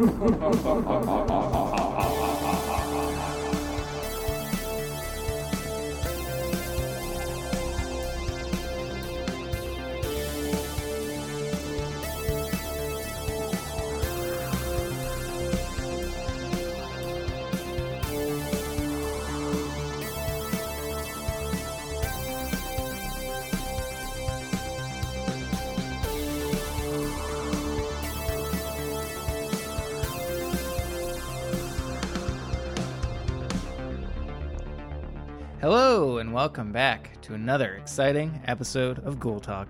哈哈哈哈哈哈 welcome back to another exciting episode of Ghoul Talk.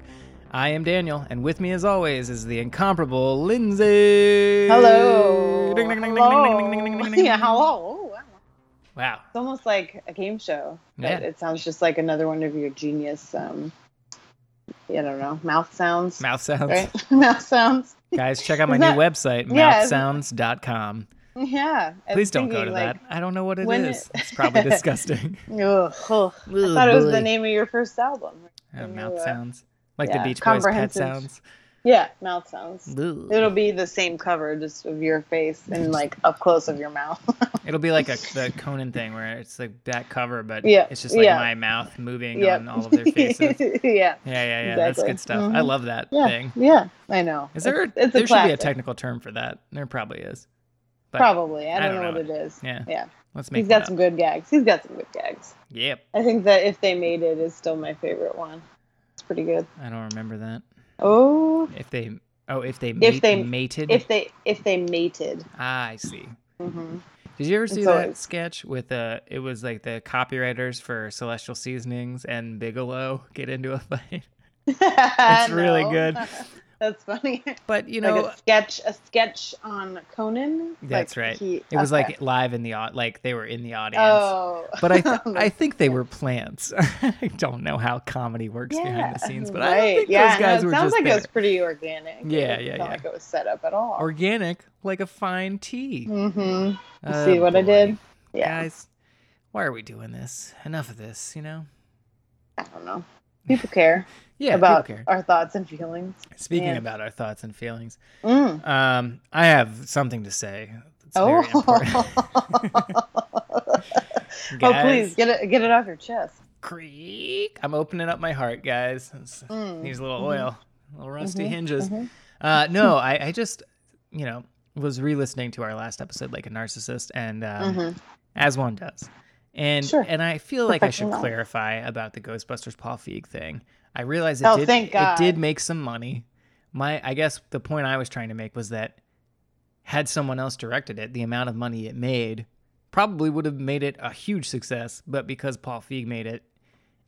I am Daniel, and with me, as always, is the incomparable Lindsay. Hello. Ding, ding, ding, ding, hello. Yeah. Wow. Wow. It's almost like a game show. Yeah. It sounds just like another one of your genius, um, I don't know, mouth sounds. Mouth sounds. Right? mouth sounds. Guys, check out my Isn't new that- website, Yeah, mouthsounds.com. Yeah. I Please don't go to like, that. I don't know what it when is. it- It's probably disgusting. Ugh, ugh. I Ugh, thought it was the name of your first album. When mouth you, uh, sounds. Like the Beach Boys pet comprehensive. sounds. Yeah, mouth sounds. Ugh. It'll be the same cover, just of your face and like up close of your mouth. It'll be like a the Conan thing where it's like that cover, but Yeah, it's just like yeah. my mouth moving Yep. on all of their faces. yeah, yeah. yeah, yeah. That's good stuff. I Mhm. love that Yeah. thing. Yeah. I know. Is there? It's, it's there a should be a technical term for that. There probably is. But Probably. I I don't, don't know, know what it is. Yeah. Yeah. let's make He's got some good gags. He's got some good gags. Yep. I think that if they made it is still my favorite one. It's pretty good. I don't remember that. Oh, If they. Oh, if they If mate, they- mated. if they if they mated. ah, I see. hmm Did you ever see It's that always- sketch with uh it was like the copywriters for Celestial Seasonings and Bigelow get into a fight? it's really good. That's funny. But you know, like a sketch, a sketch on Conan. That's Like, right. he- it was okay. like live in the like they were in the audience. Oh, But I th- I think they were plants. I don't know how comedy works behind the scenes, but I don't think yeah, those guys no, were it sounds just like there. it was pretty organic. Yeah, it yeah, yeah. like it was set up at all. organic, like a fine tea. mm-hmm. Oh, See what I did? Yeah. Guys, why are we doing this? Enough of this, you know? I don't know. People care Yeah, about care. our thoughts and feelings. Speaking about our thoughts and feelings, Mm. um, I have something to say. Oh. oh, please get it get it off your chest. creak. I'm opening up my heart, guys. Mm. Needs a little Mhm. oil, little rusty Mhm, hinges. mhm. Uh, no, I, I just, you know, was re-listening to our last episode like a narcissist, and um, Mhm. as one does, and Sure. and I feel like I should clarify about the Ghostbusters Paul Feig thing. I realize it Oh, did it did make some money. My I guess the point I was trying to make was that had someone else directed it, the amount of money it made probably would have made it a huge success. But because Paul Feig made it,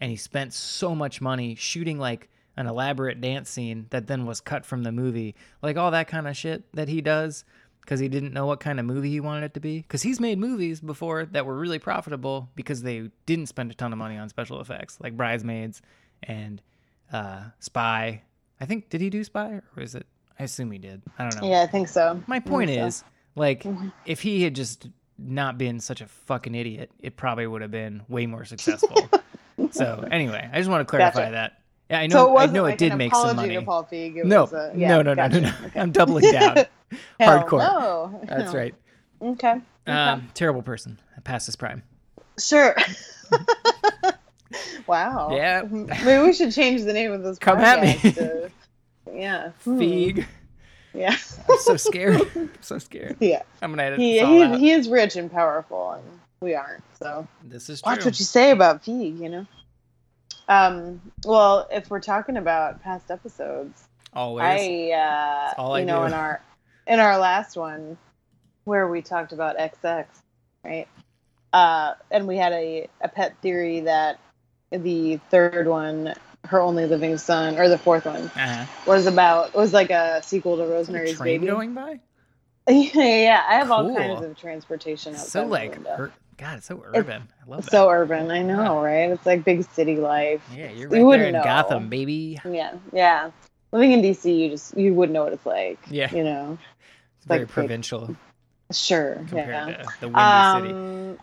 and he spent so much money shooting like an elaborate dance scene that then was cut from the movie, like all that kind of shit that he does because he didn't know what kind of movie he wanted it to be. Because he's made movies before that were really profitable because they didn't spend a ton of money on special effects, like Bridesmaids and uh, Spy. I think did he do Spy or is it? I assume he did. I don't know. Yeah, I think so. My point so. is, like, Mhm. if he had just not been such a fucking idiot, it probably would have been way more successful. so anyway, I just want to clarify Gotcha. that. Yeah, I so know. it I know like it did an make some money. Paul Feig. It No, was a, yeah, no, no, no, gotcha. no, no. Okay. I'm doubling down. Hardcore. No. That's No. right. Okay. okay. Um, terrible person. Past his prime. Sure. wow. Yeah. Maybe we should change the name of this Come at me. to- yeah. Hmm. Feig. Yeah. I'm so scared. I'm so scared. Yeah. I'm gonna edit He he, he is rich and powerful, and we aren't. So This is true. watch what you say about Feig. You know. Um. Well, if we're talking about past episodes, Always. I uh, all I you know do. in our in our last one where we talked about XX, right? Uh, and we had a, a pet theory that the third one, her only living son, or the fourth one, uh-huh. was about was like a sequel to there Rosemary's train Baby. going by? yeah, yeah, I have all kinds of transportation So like, ur- God, it's so urban. I love that. so urban. I know, right? It's like big city life. yeah, you're you right there wouldn't in know. Gotham, baby. Yeah, yeah. Living in DC, you just you wouldn't know what it's like. Yeah. you know. It's very like- provincial Sure. compared yeah. the windy city. Um,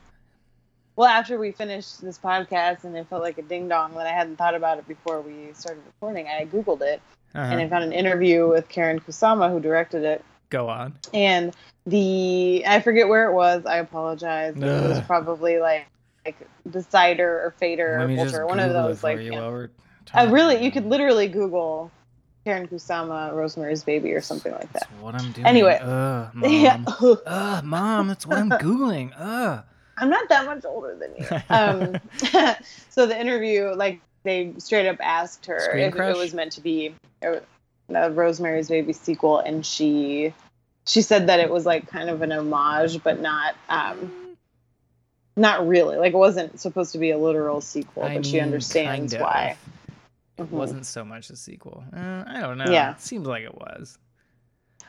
well, after we finished this podcast and it felt like a ding dong that I hadn't thought about it before we started recording, I Googled it and Uh-huh. I found an interview with Karyn Kusama, who directed it. Go on. and the I forget where it was. I apologize. but It was probably like like Decider or Fader or Filter, one of Google those like you while Uh, really, you could literally Google Karyn Kusama, Rosemary's Baby, or something like That's that. what I'm doing. Anyway. Ugh, mom. Yeah, Ugh, mom. That's what I'm googling. Ugh. I'm not that much older than you. Um, so the interview, like they straight up asked her Screen if Crush? it was meant to be a, a Rosemary's Baby sequel, and she she said that it was like kind of an homage, but not um, not really. Like it wasn't supposed to be a literal sequel, I but she understands kind of. Mhm. wasn't so much a sequel. Uh, I don't know. Yeah. It seems like it was.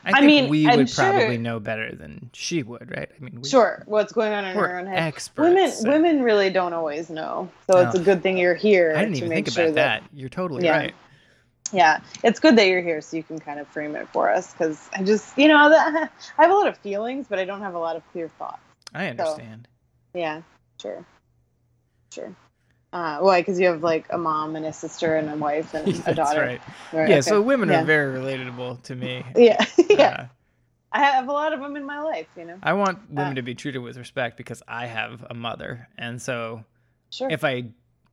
I I think mean, we I'm would sure- probably know better than she would, right? I mean, we, Sure, what's going on in her own head. experts. Women, so- women really don't always know, so it's a good thing you're here. I didn't to even make think sure about that. You're totally Yeah. right. yeah it's good that you're here so you can kind of frame it for us because i just you know that, i have a lot of feelings but i don't have a lot of clear thoughts I understand. yeah sure sure uh why because you have like a mom and a sister and a wife and a daughter right. Right, Yeah, okay. so women yeah. are very relatable to me. yeah yeah Uh, i have a lot of them in my life you know I want women Uh, to be treated with respect because I have a mother. And so sure if I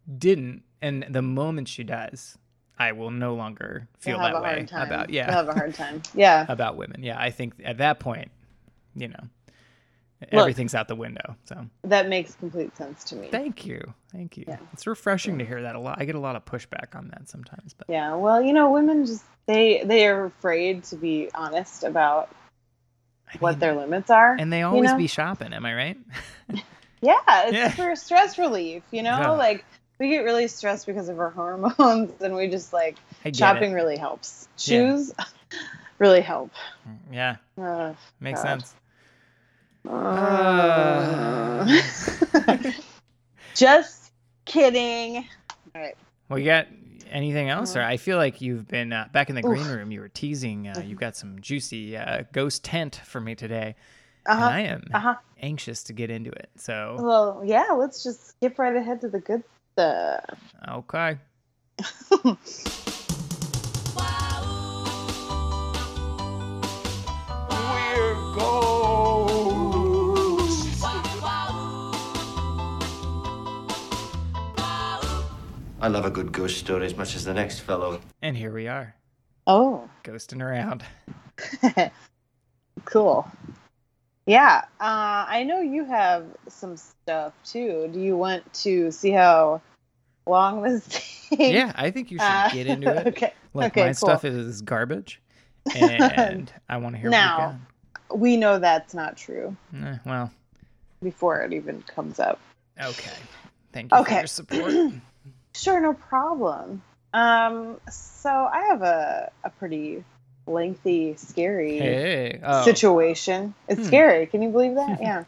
didn't, and the moment she dies, I will no longer feel You'll have that a way hard time. about You'll yeah have a hard time yeah about women. Yeah, I think at that point, you know, everything's out the window. So that makes complete sense to me thank you, thank you. Yeah. It's refreshing to hear that a lot. I get a lot of pushback on that sometimes, but yeah well you know women just they they are afraid to be honest about I what their limits are and they always know? be shopping. Am I right? Yeah, it's Yeah. for stress relief, you know? Yeah. Like we get really stressed because of our hormones and we just like shopping it. really helps. Yeah. Shoes really help. Yeah, Uh, makes God. sense. Uh, just kidding. All right. Well, you got anything else, or I feel like you've been uh, back in the green Uh-huh. Oof. room. You were teasing. Uh, you've got some juicy uh, ghost tent for me today, Uh and huh. I am Uh huh. anxious to get into it. So Well, yeah, let's just skip right ahead to the good stuff. okay, I love a good ghost story as much as the next fellow. and here we are, Oh, ghosting around. cool. Yeah, uh, I know you have some stuff too. Do you want to see how long this takes? Yeah, I think you should Uh, get into it. Okay. Like okay, my cool. stuff is garbage, and I want to hear Now. We know that's not true what you got. Eh, well, before it even comes up. okay. Thank you for Okay. your support. Sure, no problem. Um, so I have a a pretty lengthy, scary hey, oh, situation. It's Hmm. scary. Can you believe that? yeah.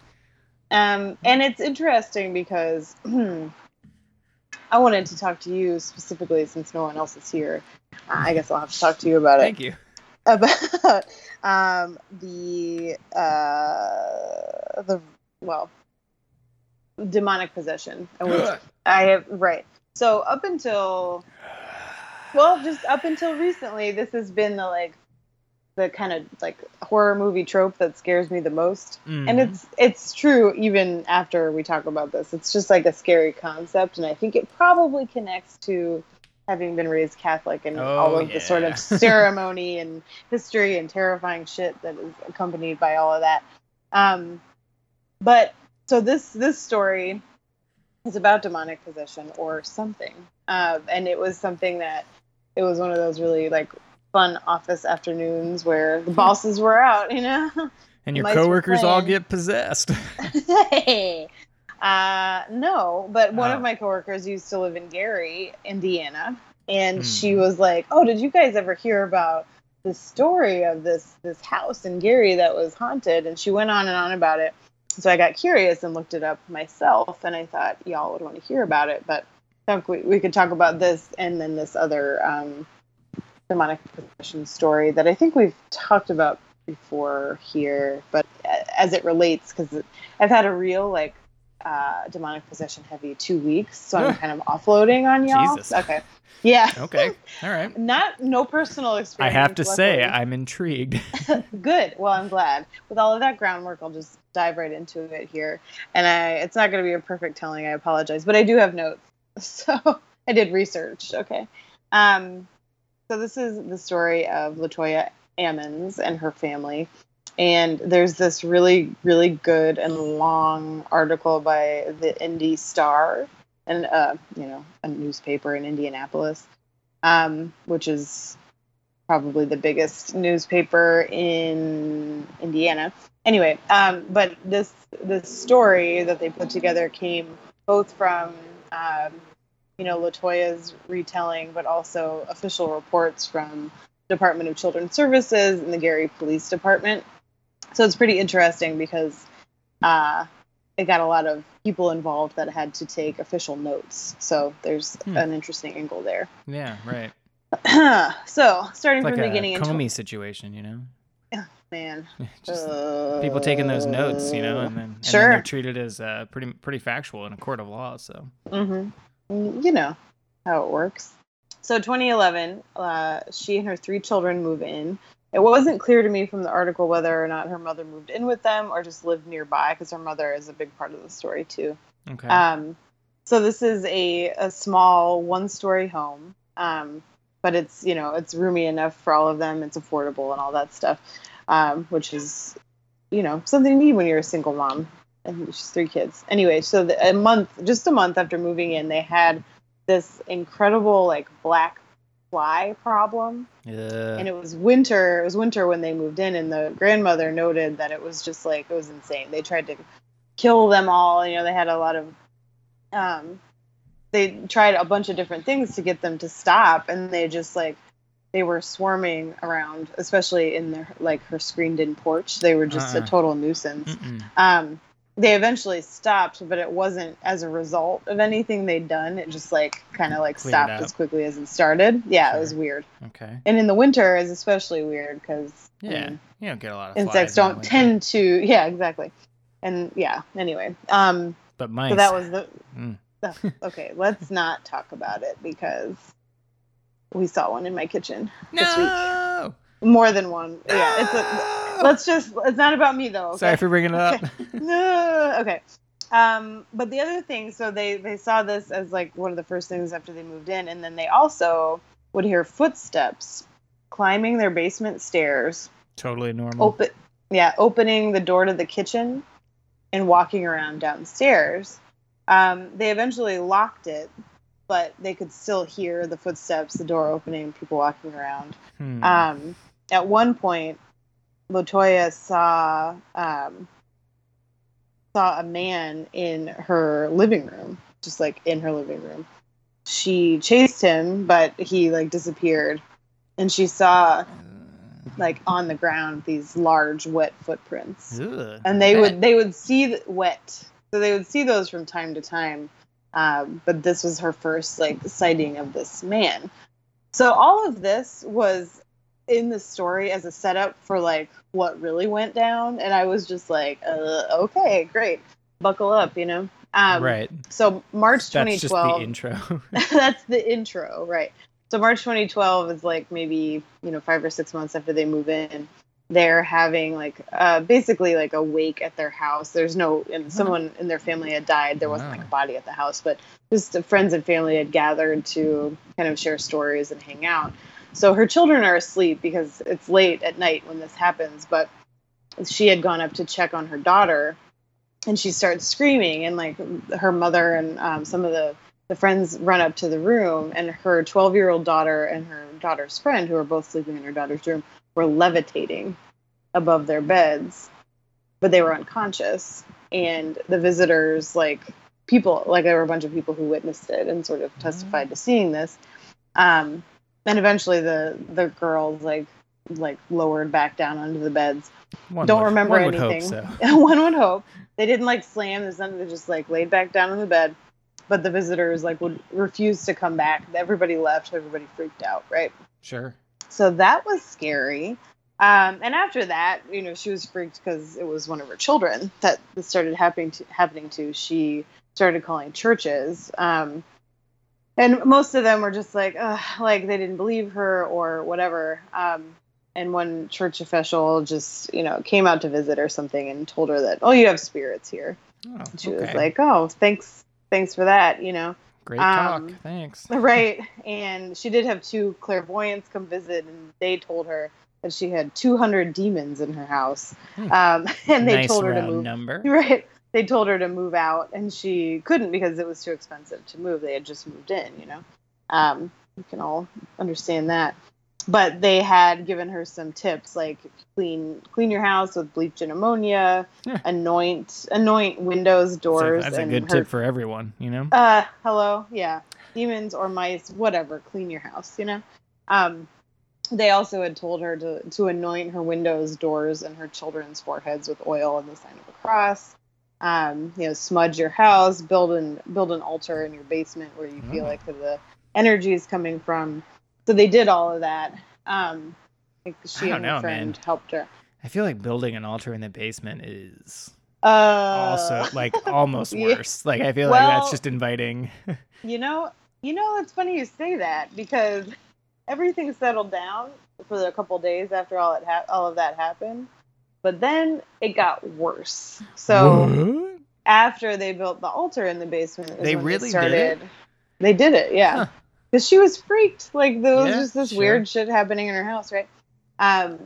Um, and it's interesting because I wanted to talk to you specifically since no one else is here. I guess I'll have to talk to you about it. thank you. About um, the uh, the well demonic possession. I have right. So up until well, just up until recently, this has been the like the kind of like horror movie trope that scares me the most. And Mhm. it's it's true even after we talk about this. It's just like a scary concept and I think it probably connects to having been raised Catholic and Oh, all of the sort of ceremony and history and terrifying shit that is accompanied by all of that. Um but so this this story is about demonic possession or something. Um, and it was something that it was one of those really like fun office afternoons where the bosses were out, you know. and your mice coworkers all get possessed. hey. Uh, no, but one of my coworkers used to live in Gary, Indiana, and Hmm. she was like, "Oh, did you guys ever hear about the story of this this house in Gary that was haunted?" And she went on and on about it. So I got curious and looked it up myself, and I thought y'all would want to hear about it. But I think we, we could talk about this and then this other um, demonic possession story that I think we've talked about before here, but as it relates, because I've had a real like uh, demonic possession heavy two weeks, so I'm kind of offloading on y'all. Jesus. Okay. Yeah. Okay. All right. Not no personal experience. I have to say. I'm intrigued. Good. Well, I'm glad. With all of that groundwork, I'll just dive right into it here. And I, it's not going to be a perfect telling. I apologize, but I do have notes, so I did research. Okay. Um, so this is the story of Latoya Ammons and her family. And there's this really, really good and long article by the Indy Star, and uh, you know, a newspaper in Indianapolis, um, which is probably the biggest newspaper in Indiana. Anyway, um, but this this story that they put together came both from um, you know Latoya's retelling, but also official reports from Department of Children's Services and the Gary Police Department. So it's pretty interesting because uh, it got a lot of people involved that had to take official notes. So there's Hmm. an interesting angle there. yeah, right. so starting like from the beginning into Comey situation, you know? man, Just uh, people taking those notes, you know, and then, and then Sure. they're treated as uh, pretty pretty factual in a court of law. So mm-hmm. You know how it works. So 2011, uh, she and her three children move in. It wasn't clear to me from the article whether or not her mother moved in with them or just lived nearby, because her mother is a big part of the story too. okay, Um, so this is a, a small one-story home, um, but it's you know it's roomy enough for all of them. It's affordable and all that stuff, um, which is you know something you need when you're a single mom and she's three kids. Anyway, so the, a month, just a month after moving in, they had this incredible like black fly problem. Yeah, and it was winter it was winter when they moved in and the grandmother noted that it was just like it was insane. They tried to kill them all you know they had a lot of um they tried a bunch of different things to get them to stop and they just like they were swarming around especially in their like her screened in porch. They were just Uh-uh. a total nuisance. Mm-mm. um they eventually stopped but it wasn't as a result of anything they'd done it just like kind of like Cleaned stopped up. as quickly as it started yeah it was weird okay, and in the winter is especially weird because yeah, you don't get a lot of insects don't winter. tend to yeah exactly and yeah anyway um but mice. so that was the Mm. okay let's not talk about it because we saw one in my kitchen this week no. more than one yeah it's a, No! Let's just it's not about me though okay? Sorry for bringing it up. no okay um but the other thing so they they saw this as like one of the first things after they moved in and then they also would hear footsteps climbing their basement stairs totally normal. open yeah opening the door to the kitchen and walking around downstairs um, they eventually locked it but they could still hear the footsteps the door opening people walking around Hmm. um, at one point latoya saw um, saw a man in her living room just like in her living room. She chased him but he like disappeared. And she saw like on the ground these large wet footprints. Ugh. and they Eh. would they would see th- wet. So they would see those from time to time. Um, but this was her first like sighting of this man. So all of this was in the story as a setup for like what really went down and i was just like uh, okay great buckle up you know um, right. so march That's just 2012 the intro. that's the intro, right? So March 2012 is like maybe you know five or six months after they move in. They're having like uh, basically like a wake at their house. There's no and someone in their family had died. There wasn't like a body at the house, but just friends and family had gathered to kind of share stories and hang out. So her children are asleep because it's late at night when this happens. But she had gone up to check on her daughter, and she starts screaming, and like her mother and um, some of the the friends run up to the room and her 12 year old daughter and her daughter's friend who are both sleeping in her daughter's room were levitating above their beds but they were unconscious and the visitors like people like there were a bunch of people who witnessed it and sort of testified to seeing this um and eventually the the girls like like lowered back down onto the beds One don't would- remember one would anything. so. One would hope they didn't like slam. There's nothing. They just like laid back down on the bed. But the visitors like would refuse to come back. Everybody left. Everybody freaked out. Right. Sure. So that was scary. Um, and after that, you know, she was freaked because it was one of her children that started happening to. Happening to. She started calling churches, um, and most of them were just like, Ugh, like they didn't believe her or whatever. Um, and one church official just, you know, came out to visit or something and told her that, oh, you have spirits here. Oh, And she okay. was like, oh, thanks, thanks for that, you know. Great talk. um, Thanks. Right. And she did have two clairvoyants come visit, and they told her that she had 200 demons in her house. Hmm. Um, and they nice told her to move. number. Right. They told her to move out, and she couldn't because it was too expensive to move. They had just moved in, you know. Um, you can all understand that. But they had given her some tips, like clean clean your house with bleach and ammonia, Yeah. anoint anoint windows, doors, that's a and good her tip for everyone, you know? uh, hello, yeah, demons or mice, whatever, clean your house, you know. Um, they also had told her to to anoint her windows, doors, and her children's foreheads with oil and the sign of the cross. Um, you know, smudge your house, build an build an altar in your basement where you feel Oh. like the energy is coming from. So they did all of that. Um, think she and know, her friend man. helped her. I feel like building an altar in the basement is Uh, also like almost yeah. worse. Like I feel like that's just inviting. You know, you know, it's funny you say that because everything settled down for a couple days after all it ha- all of that happened, but then it got worse. So What? after they built the altar in the basement, is They really did started. it? They did it, yeah. Huh. Because she was freaked. Like there was Yeah, just this sure. weird shit happening in her house, right? Um.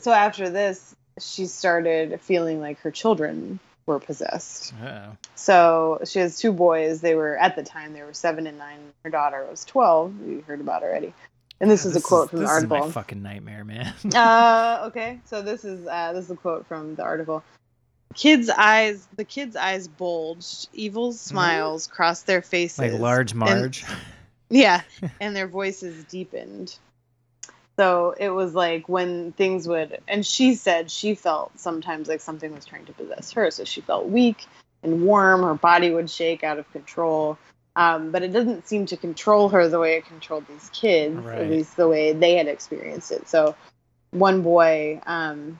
So after this, she started feeling like her children were possessed. Uh-oh. So she has two boys. They were at the time they were seven and nine. Her daughter was twelve. You heard about already. And this God, is a quote from the article. this is my fucking nightmare, man. uh, okay, so this is uh, this is a quote from the article. Kids' eyes, the kids' eyes bulged. Evil smiles crossed their faces. like large and- Marge. yeah, and their voices deepened. So it was like when things would, and she said she felt sometimes like something was trying to possess her. So she felt weak and warm. Her body would shake out of control. Um, but it doesn't seem to control her the way it controlled these kids, Right. at least the way they had experienced it. So one boy um,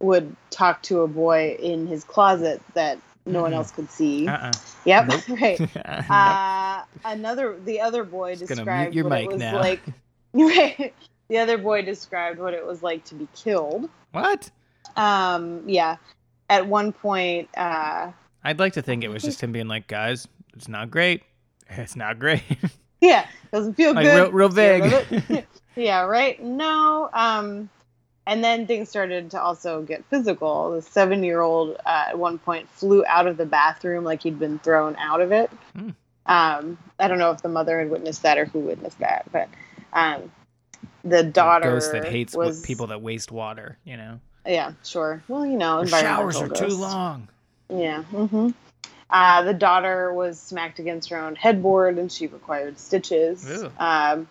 would talk to a boy in his closet that no one Mhm. else could see. Uh-uh. Yep, Nope. right. Nope. Uh, another, the other boy Just described what it was now. like. Right. The other boy described what it was like to be killed. what? Um, yeah. At one point, uh, I'd like to think it was just him being like, guys, it's not great. It's not great. yeah, doesn't feel like good. real, real vague. yeah, right. No. Um, and then things started to also get physical. The seven-year-old uh, at one point flew out of the bathroom like he'd been thrown out of it. Hmm. Um, I don't know if the mother had witnessed that or who witnessed that, but um, the daughter the ghost that hates was people that waste water. You know, Yeah, sure. Well, you know, showers are too long. Yeah. hmm Uh, the daughter was smacked against her own headboard and she required stitches. Um,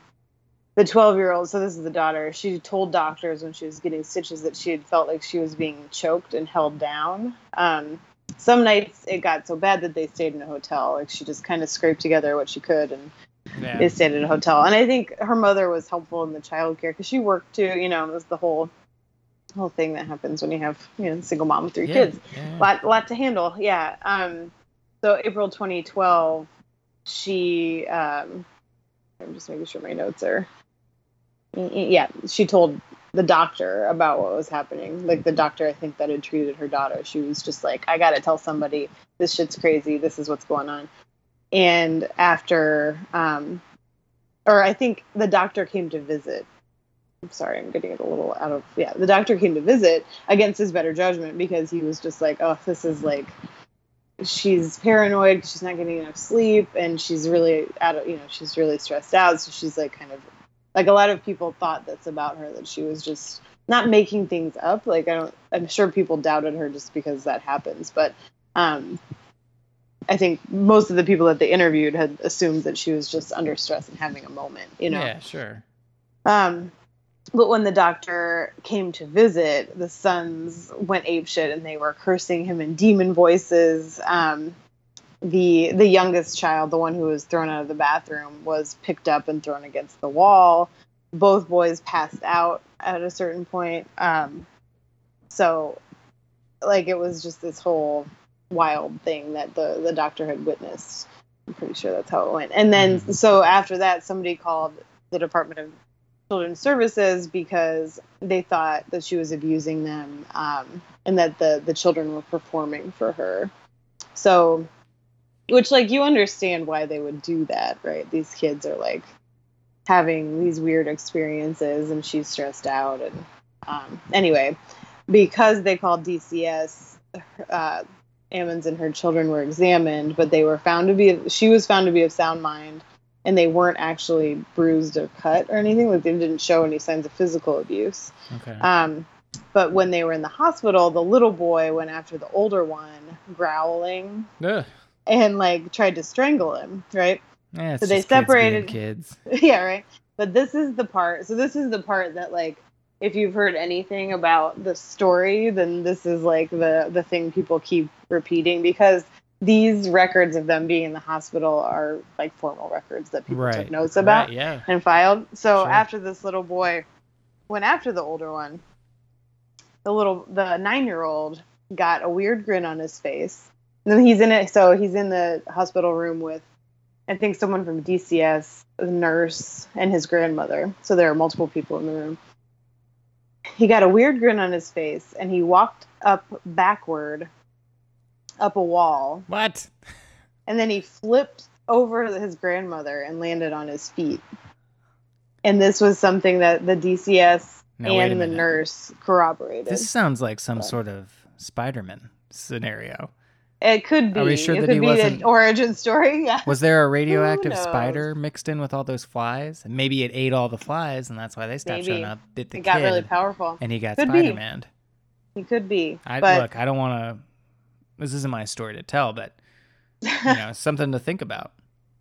the 12 year old, so this is the daughter, she told doctors when she was getting stitches that she had felt like she was being choked and held down. Um, some nights it got so bad that they stayed in a hotel. Like she just kind of scraped together what she could and Yeah. they stayed in a hotel. And I think her mother was helpful in the childcare because she worked too. You know, it was the whole whole thing that happens when you have you know single mom with three Yeah, kids yeah. lot lot to handle yeah um so april 2012 she um i'm just making sure my notes are yeah she told the doctor about what was happening. Like the doctor i think that had treated her daughter. She was just like i gotta tell somebody this shit's crazy this is what's going on. And after um or i think the doctor came to visit. I'm sorry i'm getting it a little out of yeah the doctor came to visit against his better judgment because he was just like, oh, this is like, she's paranoid, she's not getting enough sleep, and she's really out of, you know, she's really stressed out. So she's like, kind of, like a lot of people thought that's about her that she was just not making things up. Like I don't, I'm sure people doubted her just because that happens, but um, I think most of the people that they interviewed had assumed that she was just under stress and having a moment. You know, Yeah, sure. um, but when the doctor came to visit, the sons went apeshit and they were cursing him in demon voices. Um, the the youngest child, the one who was thrown out of the bathroom, was picked up and thrown against the wall. both boys passed out at a certain point. Um, so, like, it was just this whole wild thing that the the doctor had witnessed. I'm pretty sure that's how it went. And then, Mhm. so after that, somebody called the Department of Children's Services because they thought that she was abusing them um, and that the the children were performing for her. So, which like you understand why they would do that, right? These kids are like having these weird experiences, and she's stressed out. And um, anyway, because they called DCS, uh, Ammons and her children were examined, but they were found to be she was found to be of sound mind, and they weren't actually bruised or cut or anything. Like they didn't show any signs of physical abuse. Okay. Um, but when they were in the hospital, the little boy went after the older one, growling Ugh. and like tried to strangle him. Right? Yeah, So they just kids separated- kids. yeah, right. But this is the part. So this is the part that like if you've heard anything about the story, then this is like the the thing people keep repeating because these records of them being in the hospital are like formal records that people Right. took notes about Right, yeah. and filed. So Sure. after this little boy went after the older one, the little the nine year old got a weird grin on his face. And then he's in it. So he's in the hospital room with, I think, someone from DCS, a nurse, and his grandmother. So there are multiple people in the room. He got a weird grin on his face, and he walked up backward, up a wall, What? and then he flipped over his grandmother and landed on his feet. And this was something that the DCS Now, and the nurse corroborated. This sounds like some But- sort of Spider-Man scenario. it could be. Are we sure it that could he be wasn't- an origin story. Yeah. Was there a radioactive spider mixed in with all those flies? And maybe it ate all the flies, and that's why they stopped Maybe. showing up. Bit the It got really powerful. and he got Spider-Man. He could be. I but look. I don't want to. This isn't my story to tell, but you know, something to think about.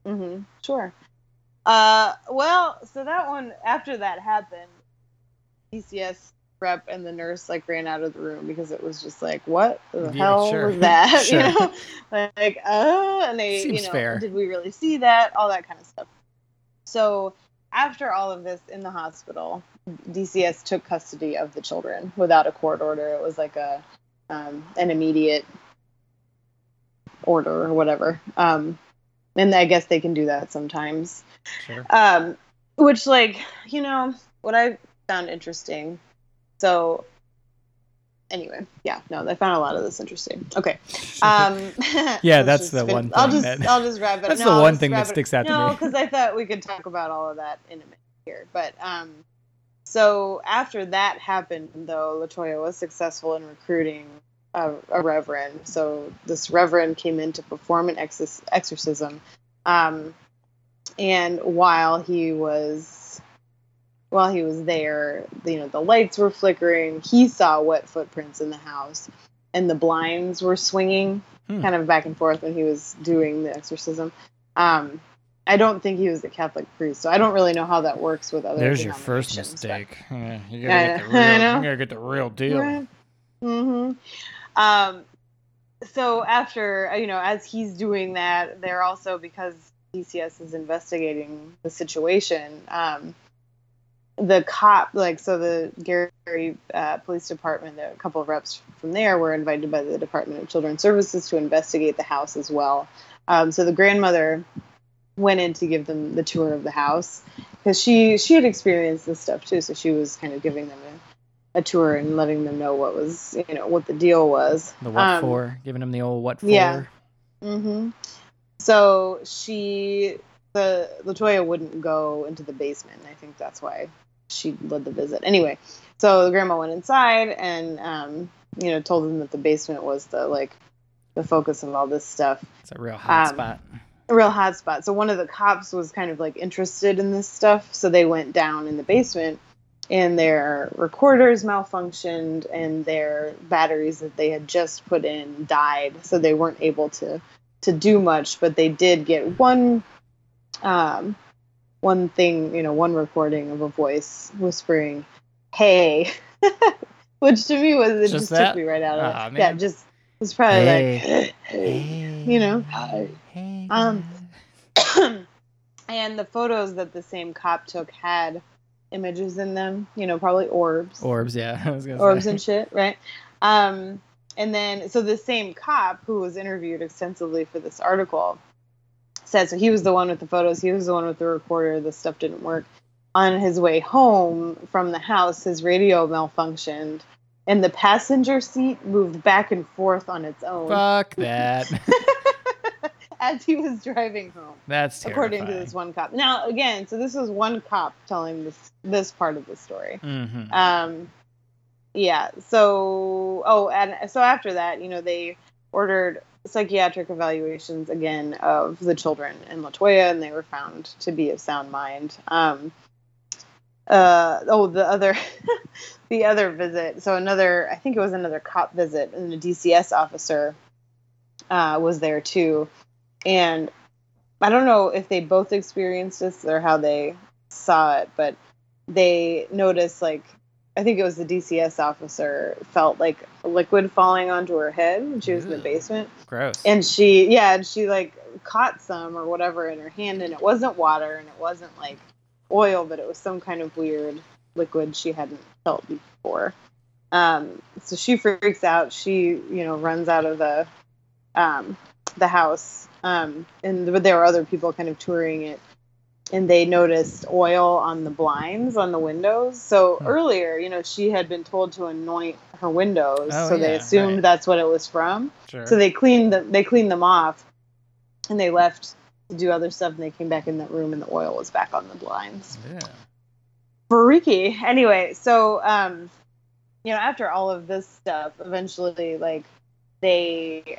hmm Sure. Uh, well, so that one after that happened, DCS rep and the nurse like ran out of the room because it was just like, what the Yeah, hell sure. was that? Sure. You know, like, uh, and they, Seems you know, fair. did we really see that? All that kind of stuff. So after all of this in the hospital, DCS took custody of the children without a court order. It was like a um, an immediate order or whatever. Um, and I guess they can do that sometimes. Sure. Um, which, like, you know, what I found interesting. So, anyway, yeah, no, I found a lot of this interesting. Okay. Um, Yeah, that's the one I'll thing just that- I'll just wrap it. That's no, the one thing that sticks out to no, because I thought we could talk about all of that in a minute here, but um. So after that happened, though, Latoya was successful in recruiting a, a reverend. So this reverend came in to perform an exorcism, um, and while he was while he was there, you know, the lights were flickering. He saw wet footprints in the house, and the blinds were swinging Hmm. kind of back and forth when he was doing the exorcism. Um, I don't think he was a Catholic priest, so I don't really know how that works with other. There's your first but- mistake. Yeah, you gotta get the I real. You gotta get the real deal. Hmm Um, so after you know, as he's doing that, they're also because DCS is investigating the situation. Um, the cop, like, so the Gary uh, Police Department, a couple of reps from there were invited by the Department of Children's Services to investigate the house as well. Um, so the grandmother went in to give them the tour of the house because she she had experienced this stuff too, so she was kind of giving them a, tour and letting them know what was you know what the deal was. The what Um, for? Giving them the old what for? yeah. Mm-hmm. So she, the Latoya wouldn't go into the basement. I think that's why she led the visit. Anyway, so the grandma went inside and um, you know told them that the basement was the like the focus of all this stuff. It's a real hot Um, spot. A real hot spot. So one of the cops was kind of like interested in this stuff, so they went down in the basement and their recorders malfunctioned and their batteries that they had just put in died, so they weren't able to to do much, but they did get one um one thing, you know, one recording of a voice whispering, "Hey." Which to me was it Just just, took me right out of it. Yeah, man. just it's probably Hey. like hey, you know. Hey, Um, and the photos that the same cop took had images in them. You know, probably orbs, Orbs, yeah. I was gonna orbs say. and shit, right? Um, and then so the same cop who was interviewed extensively for this article said so he was the one with the photos, he was the one with the recorder. The stuff didn't work. On his way home from the house, his radio malfunctioned, and the passenger seat moved back and forth on its own Fuck that. as he was driving home. That's according to this one cop. Now, again, so this was one cop telling this this part of the story. Mm-hmm. Um, yeah. So, oh, and so after that, you know, they ordered psychiatric evaluations again of the children in Latoya, and they were found to be of sound mind. Um, uh, oh, the other, the other visit. So another, I think it was another cop visit, and a DCS officer uh, was there too, and I don't know if they both experienced this or how they saw it, but they noticed like I think it was the DCS officer felt like liquid falling onto her head when she was in the basement, Gross. and she yeah, and she like caught some or whatever in her hand, and it wasn't water and it wasn't like oil, but it was some kind of weird liquid she hadn't felt before. Um, so she freaks out. She you know runs out of the um, the house, um, and but there were other people kind of touring it, and they noticed oil on the blinds on the windows. So Hmm. earlier, you know, she had been told to anoint her windows, Oh, so they assumed right. that's what it was from. sure. So they cleaned the, they cleaned them off, and they left to do other stuff. And they came back in that room, and the oil was back on the blinds. yeah. Freaky. Anyway, so um, you know, after all of this stuff, eventually, like they,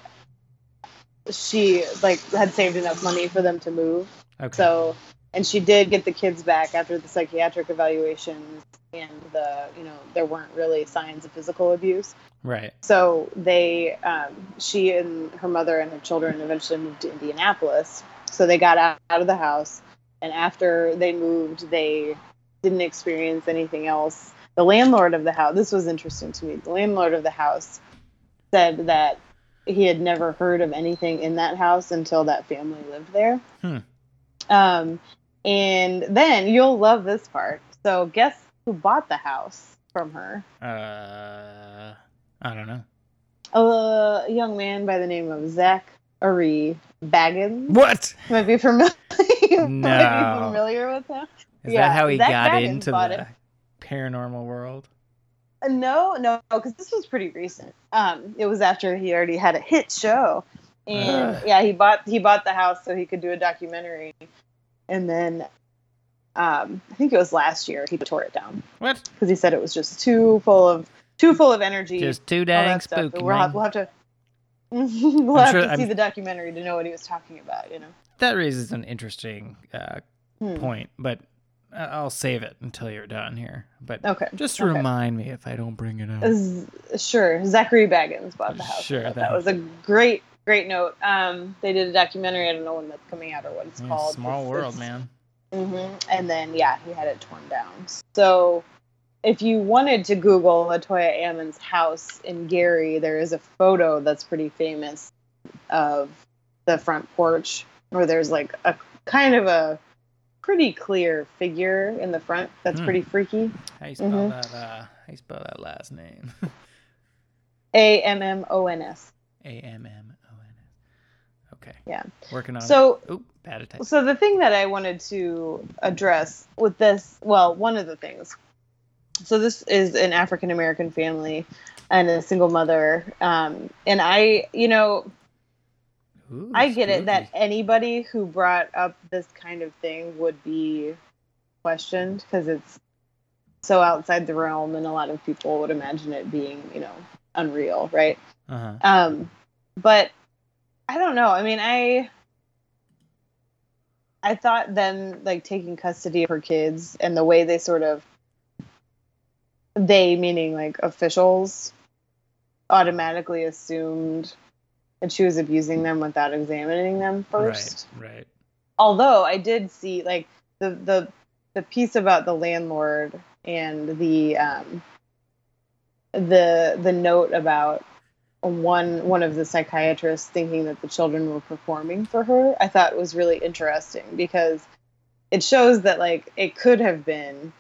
she like had saved enough money for them to move. Okay. So, and she did get the kids back after the psychiatric evaluations, and the you know there weren't really signs of physical abuse. right. So they, um, she and her mother and her children eventually moved to Indianapolis. So they got out, out of the house, and after they moved, they didn't experience anything else. The landlord of the house, this was interesting to me. The landlord of the house said that he had never heard of anything in that house until that family lived there. Hmm. Um, and then you'll love this part. So guess who bought the house from her? Uh, I don't know. a young man by the name of Zach Ari Bagans. What? Might be familiar. might No. be familiar with him. Is Yeah, that how he Zach got Bagans into the it. paranormal world? Uh, No, no, because this was pretty recent. Um, it was after he already had a hit show, and Ugh. yeah, he bought he bought the house so he could do a documentary, and then um, I think it was last year he tore it down What? because he said it was just too full of too full of energy. Just too dang spooky, We'll have, we'll have to. we'll have sure- to see I'm- the documentary to know what he was talking about. You know. That raises an interesting uh, Hmm. point, but I'll save it until you're done here. But Okay. just okay. remind me if I don't bring it up. Z- sure, Zachary Bagans bought the house. Sure, that, that- was a great, great note. Um, they did a documentary. I don't know when that's coming out or what it's Yeah, called. small It's- world, it's- man. hmm And then yeah, he had it torn down. So if you wanted to Google Latoya Ammon's house in Gary, there is a photo that's pretty famous of the front porch where there's like a kind of a pretty clear figure in the front that's Hmm. pretty freaky. How you spell Mhm. that? Uh, how you spell that last name? A M M O N S. A M M O N S. Okay. Yeah. Working on So it. Oop, bad attack. So the thing that I wanted to address with this, well, one of the things. So this is an African American family and a single mother, um, and I, you know, Ooh, I get it that anybody who brought up this kind of thing would be questioned because it's so outside the realm, and a lot of people would imagine it being, you know, unreal, right? Uh-huh. Um, but I don't know. I mean, I I thought them like taking custody of her kids and the way they sort of they meaning like officials automatically assumed that she was abusing them without examining them first. Right. Right. Although I did see like the the the piece about the landlord and the um the the note about one one of the psychiatrists thinking that the children were performing for her i thought was really interesting because it shows that like it could have been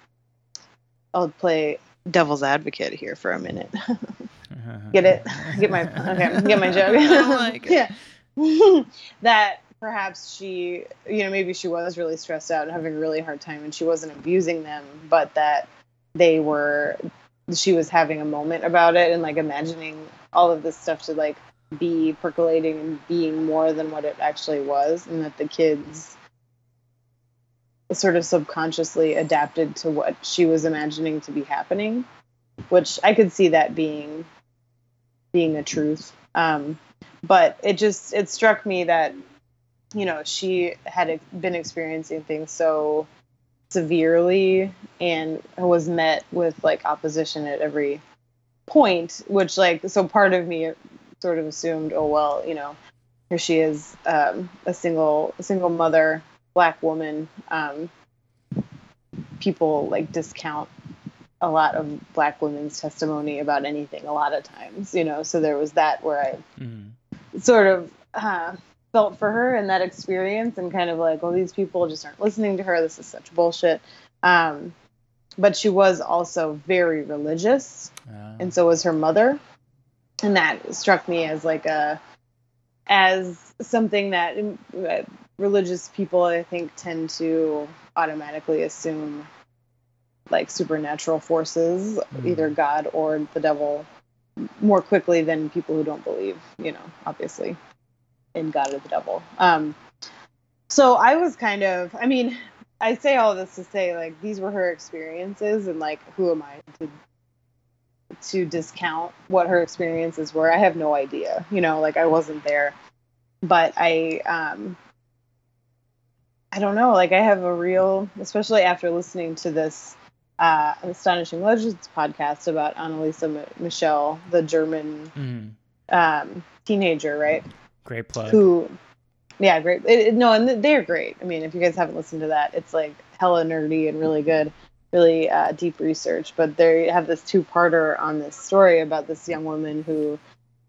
I'll play devil's advocate here for a minute. get it? Get my okay? Get my joke? like yeah. that perhaps she, you know, maybe she was really stressed out and having a really hard time, and she wasn't abusing them, but that they were. She was having a moment about it and like imagining all of this stuff to like be percolating and being more than what it actually was, and that the kids sort of subconsciously adapted to what she was imagining to be happening, which I could see that being being the truth. Um, but it just it struck me that you know she had been experiencing things so severely and was met with like opposition at every point which like so part of me sort of assumed oh well you know here she is um, a single a single mother black woman um, people like discount a lot of black women's testimony about anything a lot of times you know? So there was that where i Mm-hmm. sort of uh, felt for her in that experience and kind of like well these people just aren't listening to her. This is such bullshit. Um, but she was also very religious. Uh, and so was her mother. And that struck me as like a as something that uh, religious people i think tend to automatically assume like supernatural forces Mhm. either god or the devil more quickly than people who don't believe you know obviously in god or the devil um so i was kind of i mean i say all this to say like these were her experiences and like who am i to to discount what her experiences were. I have no idea. You know, like I wasn't there. But I um I don't know, like I have a real especially after listening to this uh Astonishing Legends podcast about Anneliese M- Michel, the German mhm. um teenager, right? Great plug. who yeah great it, it- no and they're great i mean if you guys haven't listened to that it's like hella nerdy and really good really uh, deep research but they have this two-parter on this story about this young woman who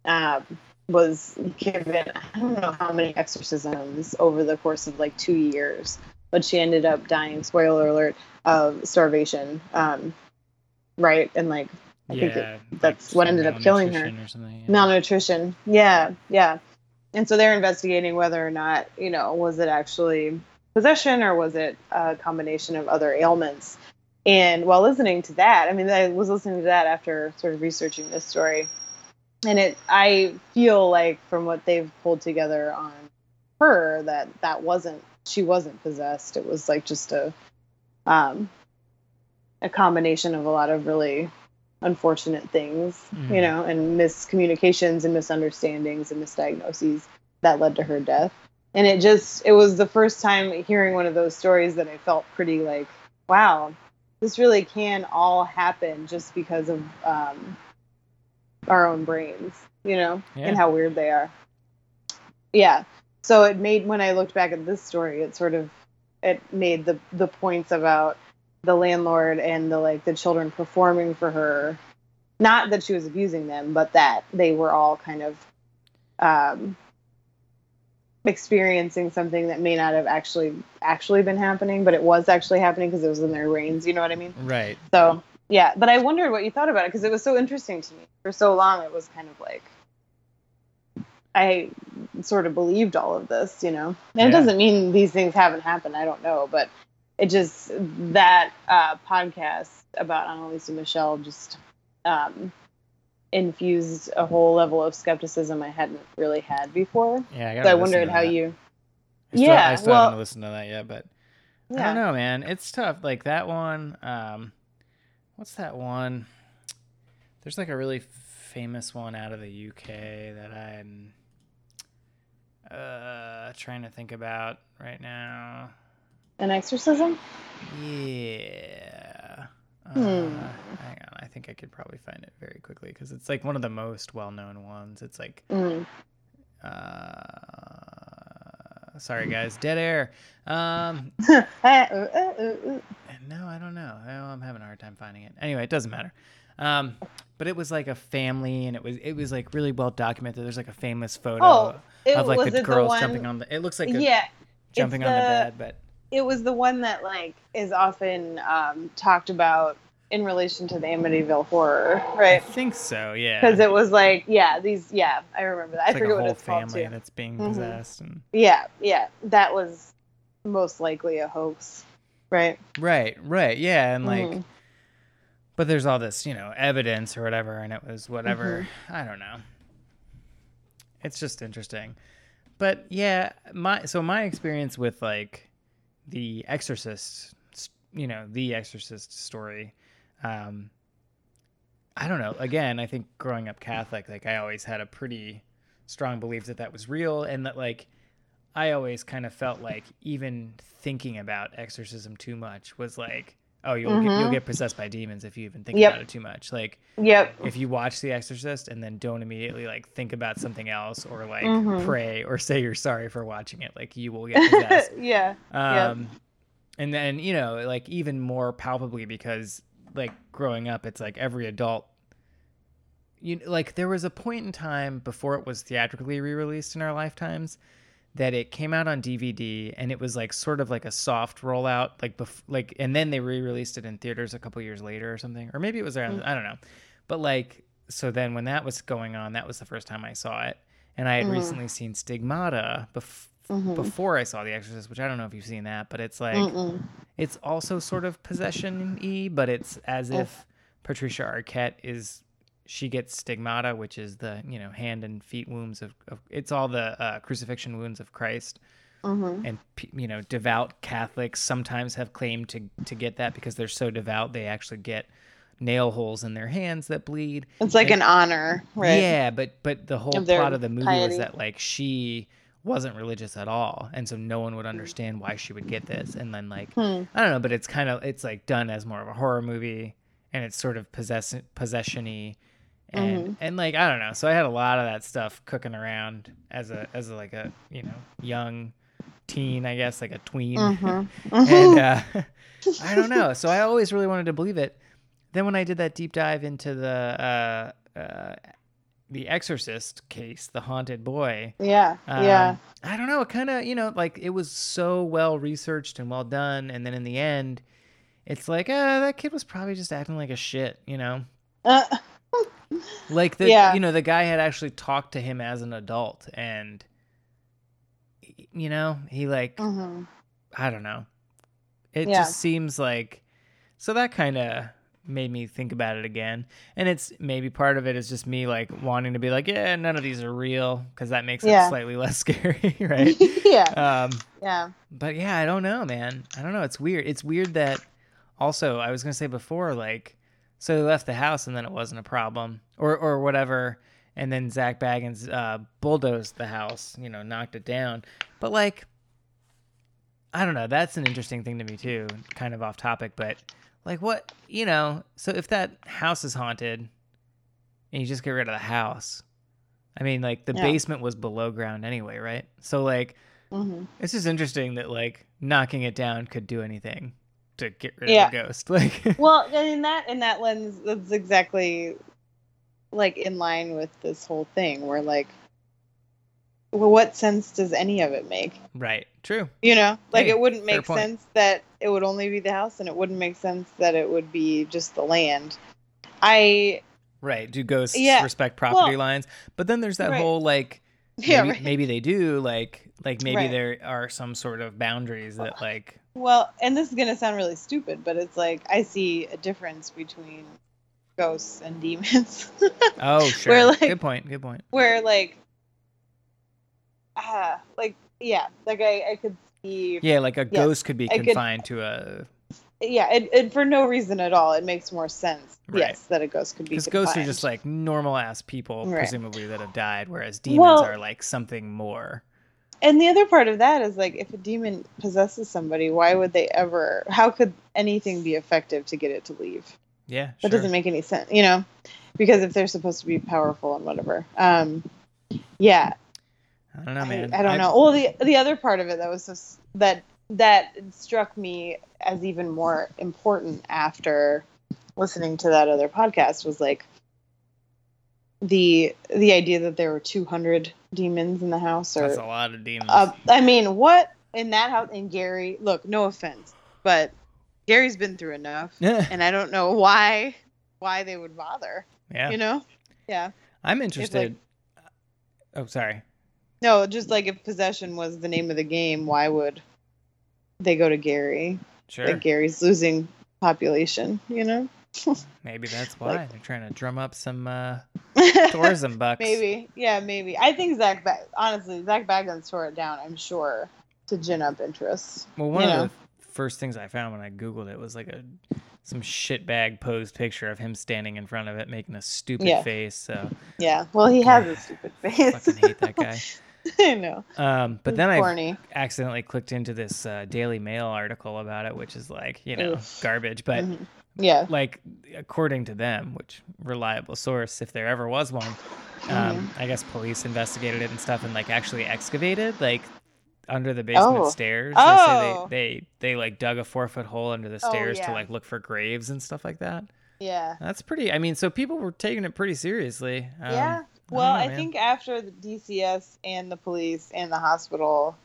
um, was given i don't know how many exorcisms over the course of like two years but she ended up dying spoiler alert of starvation um, right? And like I think yeah, it- that's what ended up killing her. Yeah. malnutrition. Yeah yeah. And so they're investigating whether or not you know was it actually possession or was it a combination of other ailments? And while listening to that i mean i was listening to that after sort of researching this story. And it i feel like from what they've pulled together on her that that wasn't she wasn't possessed. It was like just a um a combination of a lot of really unfortunate things, Mhm. you know, and miscommunications and misunderstandings and misdiagnoses that led to her death. And it just, it was the first time hearing one of those stories that I felt pretty like, wow, this really can all happen just because of um, our own brains, you know, Yeah. and how weird they are. Yeah. So it made, when I looked back at this story, it sort of, it made the, the points about the landlord and the like the children performing for her. Not that she was abusing them but that they were all kind of um experiencing something that may not have actually actually been happening but it was actually happening because it was in their brains you know what i mean? Right. so yeah but i wondered what you thought about it because it was so interesting to me. For so long it was kind of like i sort of believed all of this you know and Yeah. it doesn't mean these things haven't happened i don't know but it just that uh, podcast about Anneliese Michel just um, infused a whole level of skepticism I hadn't really had before. Yeah. I, So I wondered how that. you. I still, Yeah, I still well- haven't listened to that yet, but I don't know, man. It's tough. Like that one. Um, what's that one? There's like a really famous one out of the UK that I'm uh, trying to think about right now. An exorcism? Yeah. Uh, Hmm. Hang on. I think I could probably find it very quickly because it's like one of the most well-known ones. It's like Mm. uh, sorry guys, dead air. Um, uh, uh, uh. no, I don't know. Oh, I'm having a hard time finding it. Anyway, it doesn't matter. Um, but it was like a family, and it was it was like really well documented. There's like a famous photo Oh, it, of like the girls the one, jumping on the. It looks like a, yeah, jumping on the bed, but it was the one that like is often um, talked about in relation to the Amityville horror, right? I think so. Yeah. Because it was like, yeah, these, yeah, I remember that. It's I like forget what it's called family that's being Mhm. possessed and Yeah, yeah, that was most likely a hoax, right? right, right, yeah, and like, Mhm. But there's all this, you know, evidence or whatever, and it was whatever. Mm-hmm. I don't know. It's just interesting, but yeah, my so my experience with like the Exorcist, you know, the Exorcist story. Um, I don't know. Again, I think growing up Catholic, like I always had a pretty strong belief that that was real, and that like I always kind of felt like even thinking about exorcism too much was like, oh, you'll get, you'll Mhm. get possessed by demons if you even think Yep. about it too much. Like Yep. if you watch The Exorcist and then don't immediately like think about something else or like Mhm. pray or say you're sorry for watching it, like you will get possessed. yeah. Um, and then you know, like even more palpably because like growing up, it's like every adult. You like there was a point in time before it was theatrically re-released in our lifetimes that it came out on DVD and it was like sort of like a soft rollout, like bef- like, and then they re-released it in theaters a couple years later or something, or maybe it was around. I don't know, but like so then when that was going on, that was the first time I saw it, and I had Mm. recently seen Stigmata bef- Mhm. before I saw The Exorcist, which I don't know if you've seen that, but it's like Mm-mm. it's also sort of possession y, but it's as if Patricia Arquette is she gets stigmata, which is the you know hand and feet wounds of, of it's all the uh, crucifixion wounds of Christ, Mhm. and you know devout Catholics sometimes have claimed to to get that because they're so devout they actually get nail holes in their hands that bleed. It's like And- an honor, right? yeah, but but the whole Of plot of the movie piety. was that like she wasn't religious at all, and so no one would understand why she would get this. And then like Hmm. I don't know, but it's kind of it's like done as more of a horror movie, and it's sort of possess possessiony, and Mm-hmm. and like I don't know. So I had a lot of that stuff cooking around as a as a, like a you know young teen, I guess, like a tween Mhm. and uh, I don't know. So I always really wanted to believe it. Then when I did that deep dive into the uh, uh, the Exorcist case, the haunted boy, yeah. um, yeah. I don't know. It kind of you know like it was so well researched and well done, and then in the end, it's like uh, that kid was probably just acting like a shit, you know. Like the Yeah. you know the guy had actually talked to him as an adult, and you know he like mhm. I don't know. It Yeah. just seems like so that kind of made me think about it again. And it's maybe part of it is just me like wanting to be like, yeah, none of these are real because that makes it slightly less scary, right? yeah. um, Yeah. but yeah, I don't know, man. I don't know. It's weird. It's weird that also I was gonna say before, like, so they left the house and then it wasn't a problem, or or whatever, and then Zak Bagans uh, bulldozed the house, you know, knocked it down. But like, I don't know. That's an interesting thing to me too. Kind of off topic, but like, what you know? So if that house is haunted, and you just get rid of the house. I mean, like the Yeah. basement was below ground anyway, right? So like, hmm it's just interesting that like knocking it down could do anything to get rid Yeah. of the ghost. Like, Well, in that in that lens, that's exactly like in line with this whole thing. Where like, well, what sense does any of it make? right? True. You know, like Hey, it wouldn't make sense that it would only be the house, and it wouldn't make sense that it would be just the land. I Right. Do ghosts Yeah. respect property Well- lines? But then there's that Right. whole like yeah, maybe, right. maybe they do like like maybe Right. there are some sort of boundaries that like Well, and this is gonna sound really stupid, but it's like I see a difference between ghosts and demons. oh sure Where, like- good point good point where like ah like yeah like i i could see yeah like a ghost could be I could- confined to a yeah it, it, for no reason at all it makes more sense Right. yes that a ghost could be because ghosts are just like normal ass people Right. presumably that have died whereas demons Well- are like something more and the other part of that is like if a demon possesses somebody why would they ever how could anything be effective to get it to leave yeah that sure. doesn't make any sense you know because if they're supposed to be powerful and whatever um yeah I don't know I- man I, don't know. Well, the the other part of it that was just that that struck me as even more important after listening to that other podcast was like the the idea that there were 200 demons in the house or that's a lot of demons uh, I mean, what in that house in Gary? Look, no offense, but Gary's been through enough, and I don't know why why they would bother. yeah. You know? Yeah. I'm interested. oh, sorry. No, just like if possession was the name of the game, why would they go to Gary? Sure. Like Gary's losing population, you know? Maybe that's why like- they're trying to drum up some uh, tourism bucks. maybe. Yeah, maybe. I think Zach ba- honestly, Zak Bagans tore it down, I'm sure, to gin up interest. Well, one of the first things I found when I googled it was like a some shitbag posed picture of him standing in front of it making a stupid Yeah. face. So Yeah. Well, he has a stupid face. I fucking hate that guy. I know. Um, but then I accidentally clicked into this uh, Daily Mail article about it, which is like you know Oof. garbage. But Mhm. Yeah. like according to them, which reliable source, if there ever was one, um, Mm-hmm. I guess police investigated it and stuff and like actually excavated like under the basement Oh. stairs. Oh. They say they, they they like dug a four foot hole under the Oh, stairs to like look for graves and stuff like that. Yeah. That's pretty. I mean, so people were taking it pretty seriously. Um, yeah. Well, know, I, think after the DCS and the police and the hospital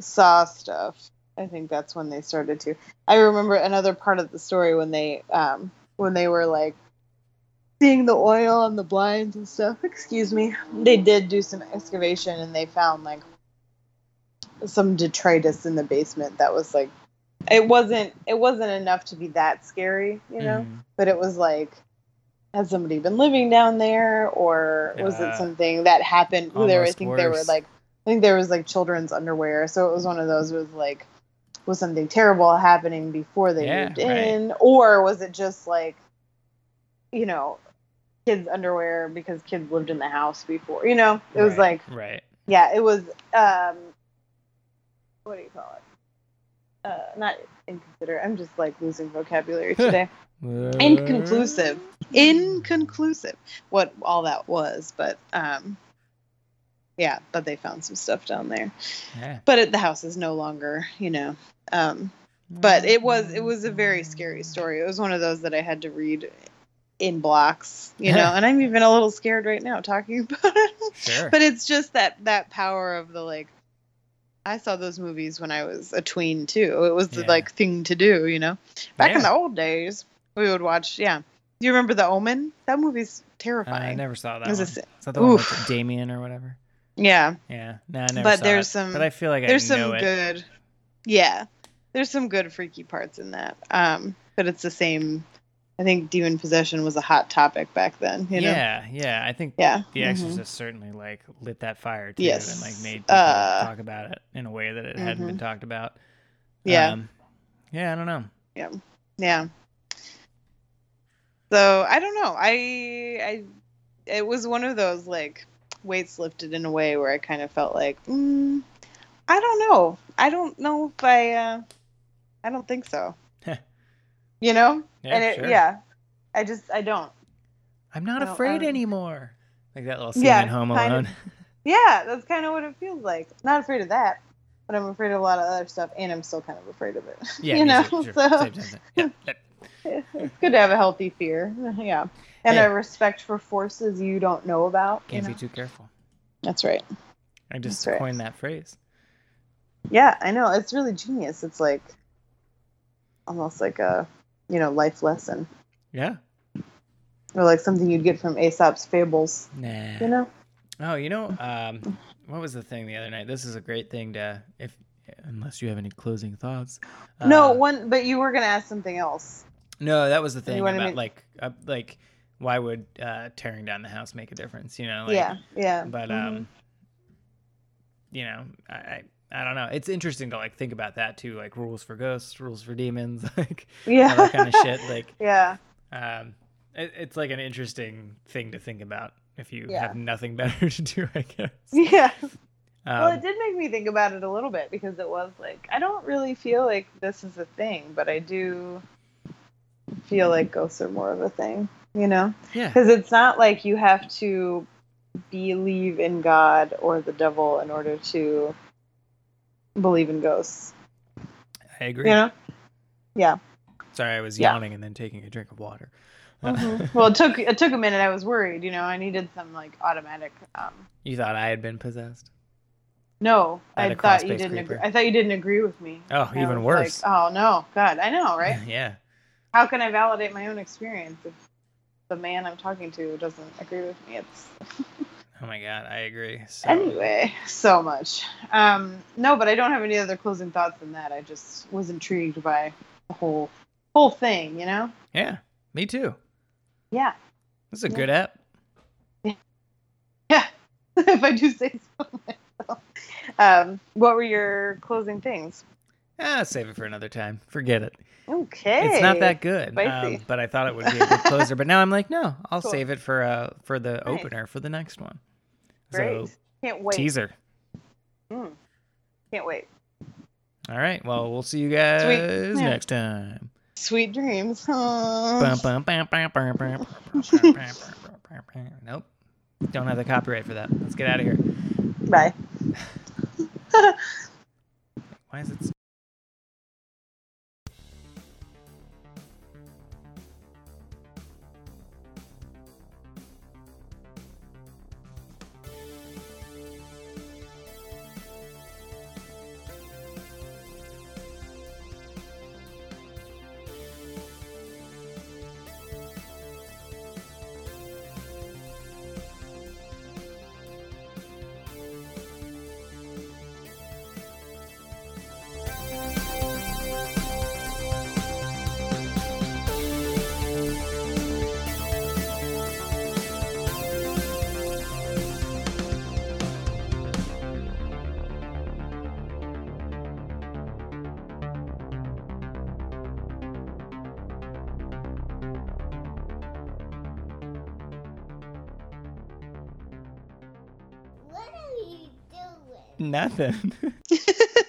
saw stuff, I think that's when they started to. I remember another part of the story when they um when they were like seeing the oil on the blinds and stuff. Excuse me. They did do some excavation and they found like some detritus in the basement that was like it wasn't it wasn't enough to be that scary, you know Mhm. but it was like has somebody been living down there or was it something that happened there i think there were like i think there was like children's underwear so it was one of those with like was something terrible happening before they Yeah, moved right. in? Or was it just like you know kids underwear because kids lived in the house before? You know it was Right, like right. yeah it was um what do you call it? Uh not inconsiderate. I'm just like losing vocabulary today. Inconclusive. Inconclusive what all that was but um yeah but they found some stuff down there. Yeah. but it, the house is no longer you know um but it was it was a very scary story. It was one of those that i had to read in blocks you know and i'm even a little scared right now talking about it. Sure. but it's just that that power of the like i saw those movies when i was a tween too. It was the like thing to do you know? Back in the old days we would watch yeah. Do you remember the omen? That movie's Uh, terrifying. I never saw that It was one. a Is that the one with Damien or whatever? Yeah Yeah. No, I never But saw there's it, some- But I feel like there's I know some it. good yeah there's some good freaky parts in that um but it's the same i think demon possession was a hot topic back then you know yeah, yeah. I think yeah The. Exorcist certainly like lit that fire too, Yes. and like made people Uh, talk about it in a way that it hadn't been talked about. Yeah. Um, yeah, I don't know. yeah yeah so i don't know i i it was one of those like weights lifted in a way where i kind of felt like mm, i don't know i don't know if i uh i don't think so you know Yeah, and it sure. yeah i just i don't I'm not afraid um, anymore. Like that little scene Yeah, in Home kind of. Alone. yeah that's kind of what it feels like not afraid of that but i'm afraid of a lot of other stuff and i'm still kind of afraid of it yeah, you know too, sure. so yeah. it's good to have a healthy fear yeah and Hey. a respect for forces you don't know about Can't know? be too careful. that's right I just That's right. coined that phrase. yeah i know it's really genius it's like almost like a you know life lesson Yeah. or like something you'd get from aesop's fables Nah. you know Oh, you know, um, what was the thing the other night? This is a great thing to, if unless you have any closing thoughts. no Uh, one but you were gonna ask something else No, that was the thing wanna about make- like, uh, like, why would uh, tearing down the house make a difference? You know, like, yeah yeah But mhm. um, you know, I, I I don't know. It's interesting to like think about that too, like rules for ghosts, rules for demons, like yeah that kind of shit. Like, yeah um, it, it's like an interesting thing to think about if you Yeah. have nothing better to do, I guess. yeah Um, well it did make me think about it a little bit because it was like i don't really feel like this is a thing but i do feel like ghosts are more of a thing you know yeah, because it's not like you have to believe in god or the devil in order to believe in ghosts I agree. you know yeah Sorry, I was Yeah. yawning and then taking a drink of water. Mhm. well it took it took a minute i was worried you know i needed some like automatic um You thought I had been possessed? No, I thought you didn't. Agree. I thought you didn't agree with me. Oh, I even worse. Like, oh no, God, I know, right? yeah. How can I validate my own experience if the man I'm talking to doesn't agree with me? It's Oh my god, I agree. So, anyway, so much. Um, no, but I don't have any other closing thoughts than that. I just was intrigued by the whole whole thing. You know? Yeah, me too. Yeah, This is a Yeah. good app. yeah. yeah. if I do say so myself. Um, what were your closing things? Ah, save it for another time. Forget it. Okay, It's not that good. Um, but I thought it would be a good closer. but now I'm like, no, I'll Cool. save it for uh for the Nice. opener for the next one. great. So Can't wait. teaser. Mm. Can't wait. All right. Well, we'll see you guys Yeah. next time. Sweet dreams. Nope. Don't have the copyright for that. Let's get out of here. Bye. Why is it? nothing.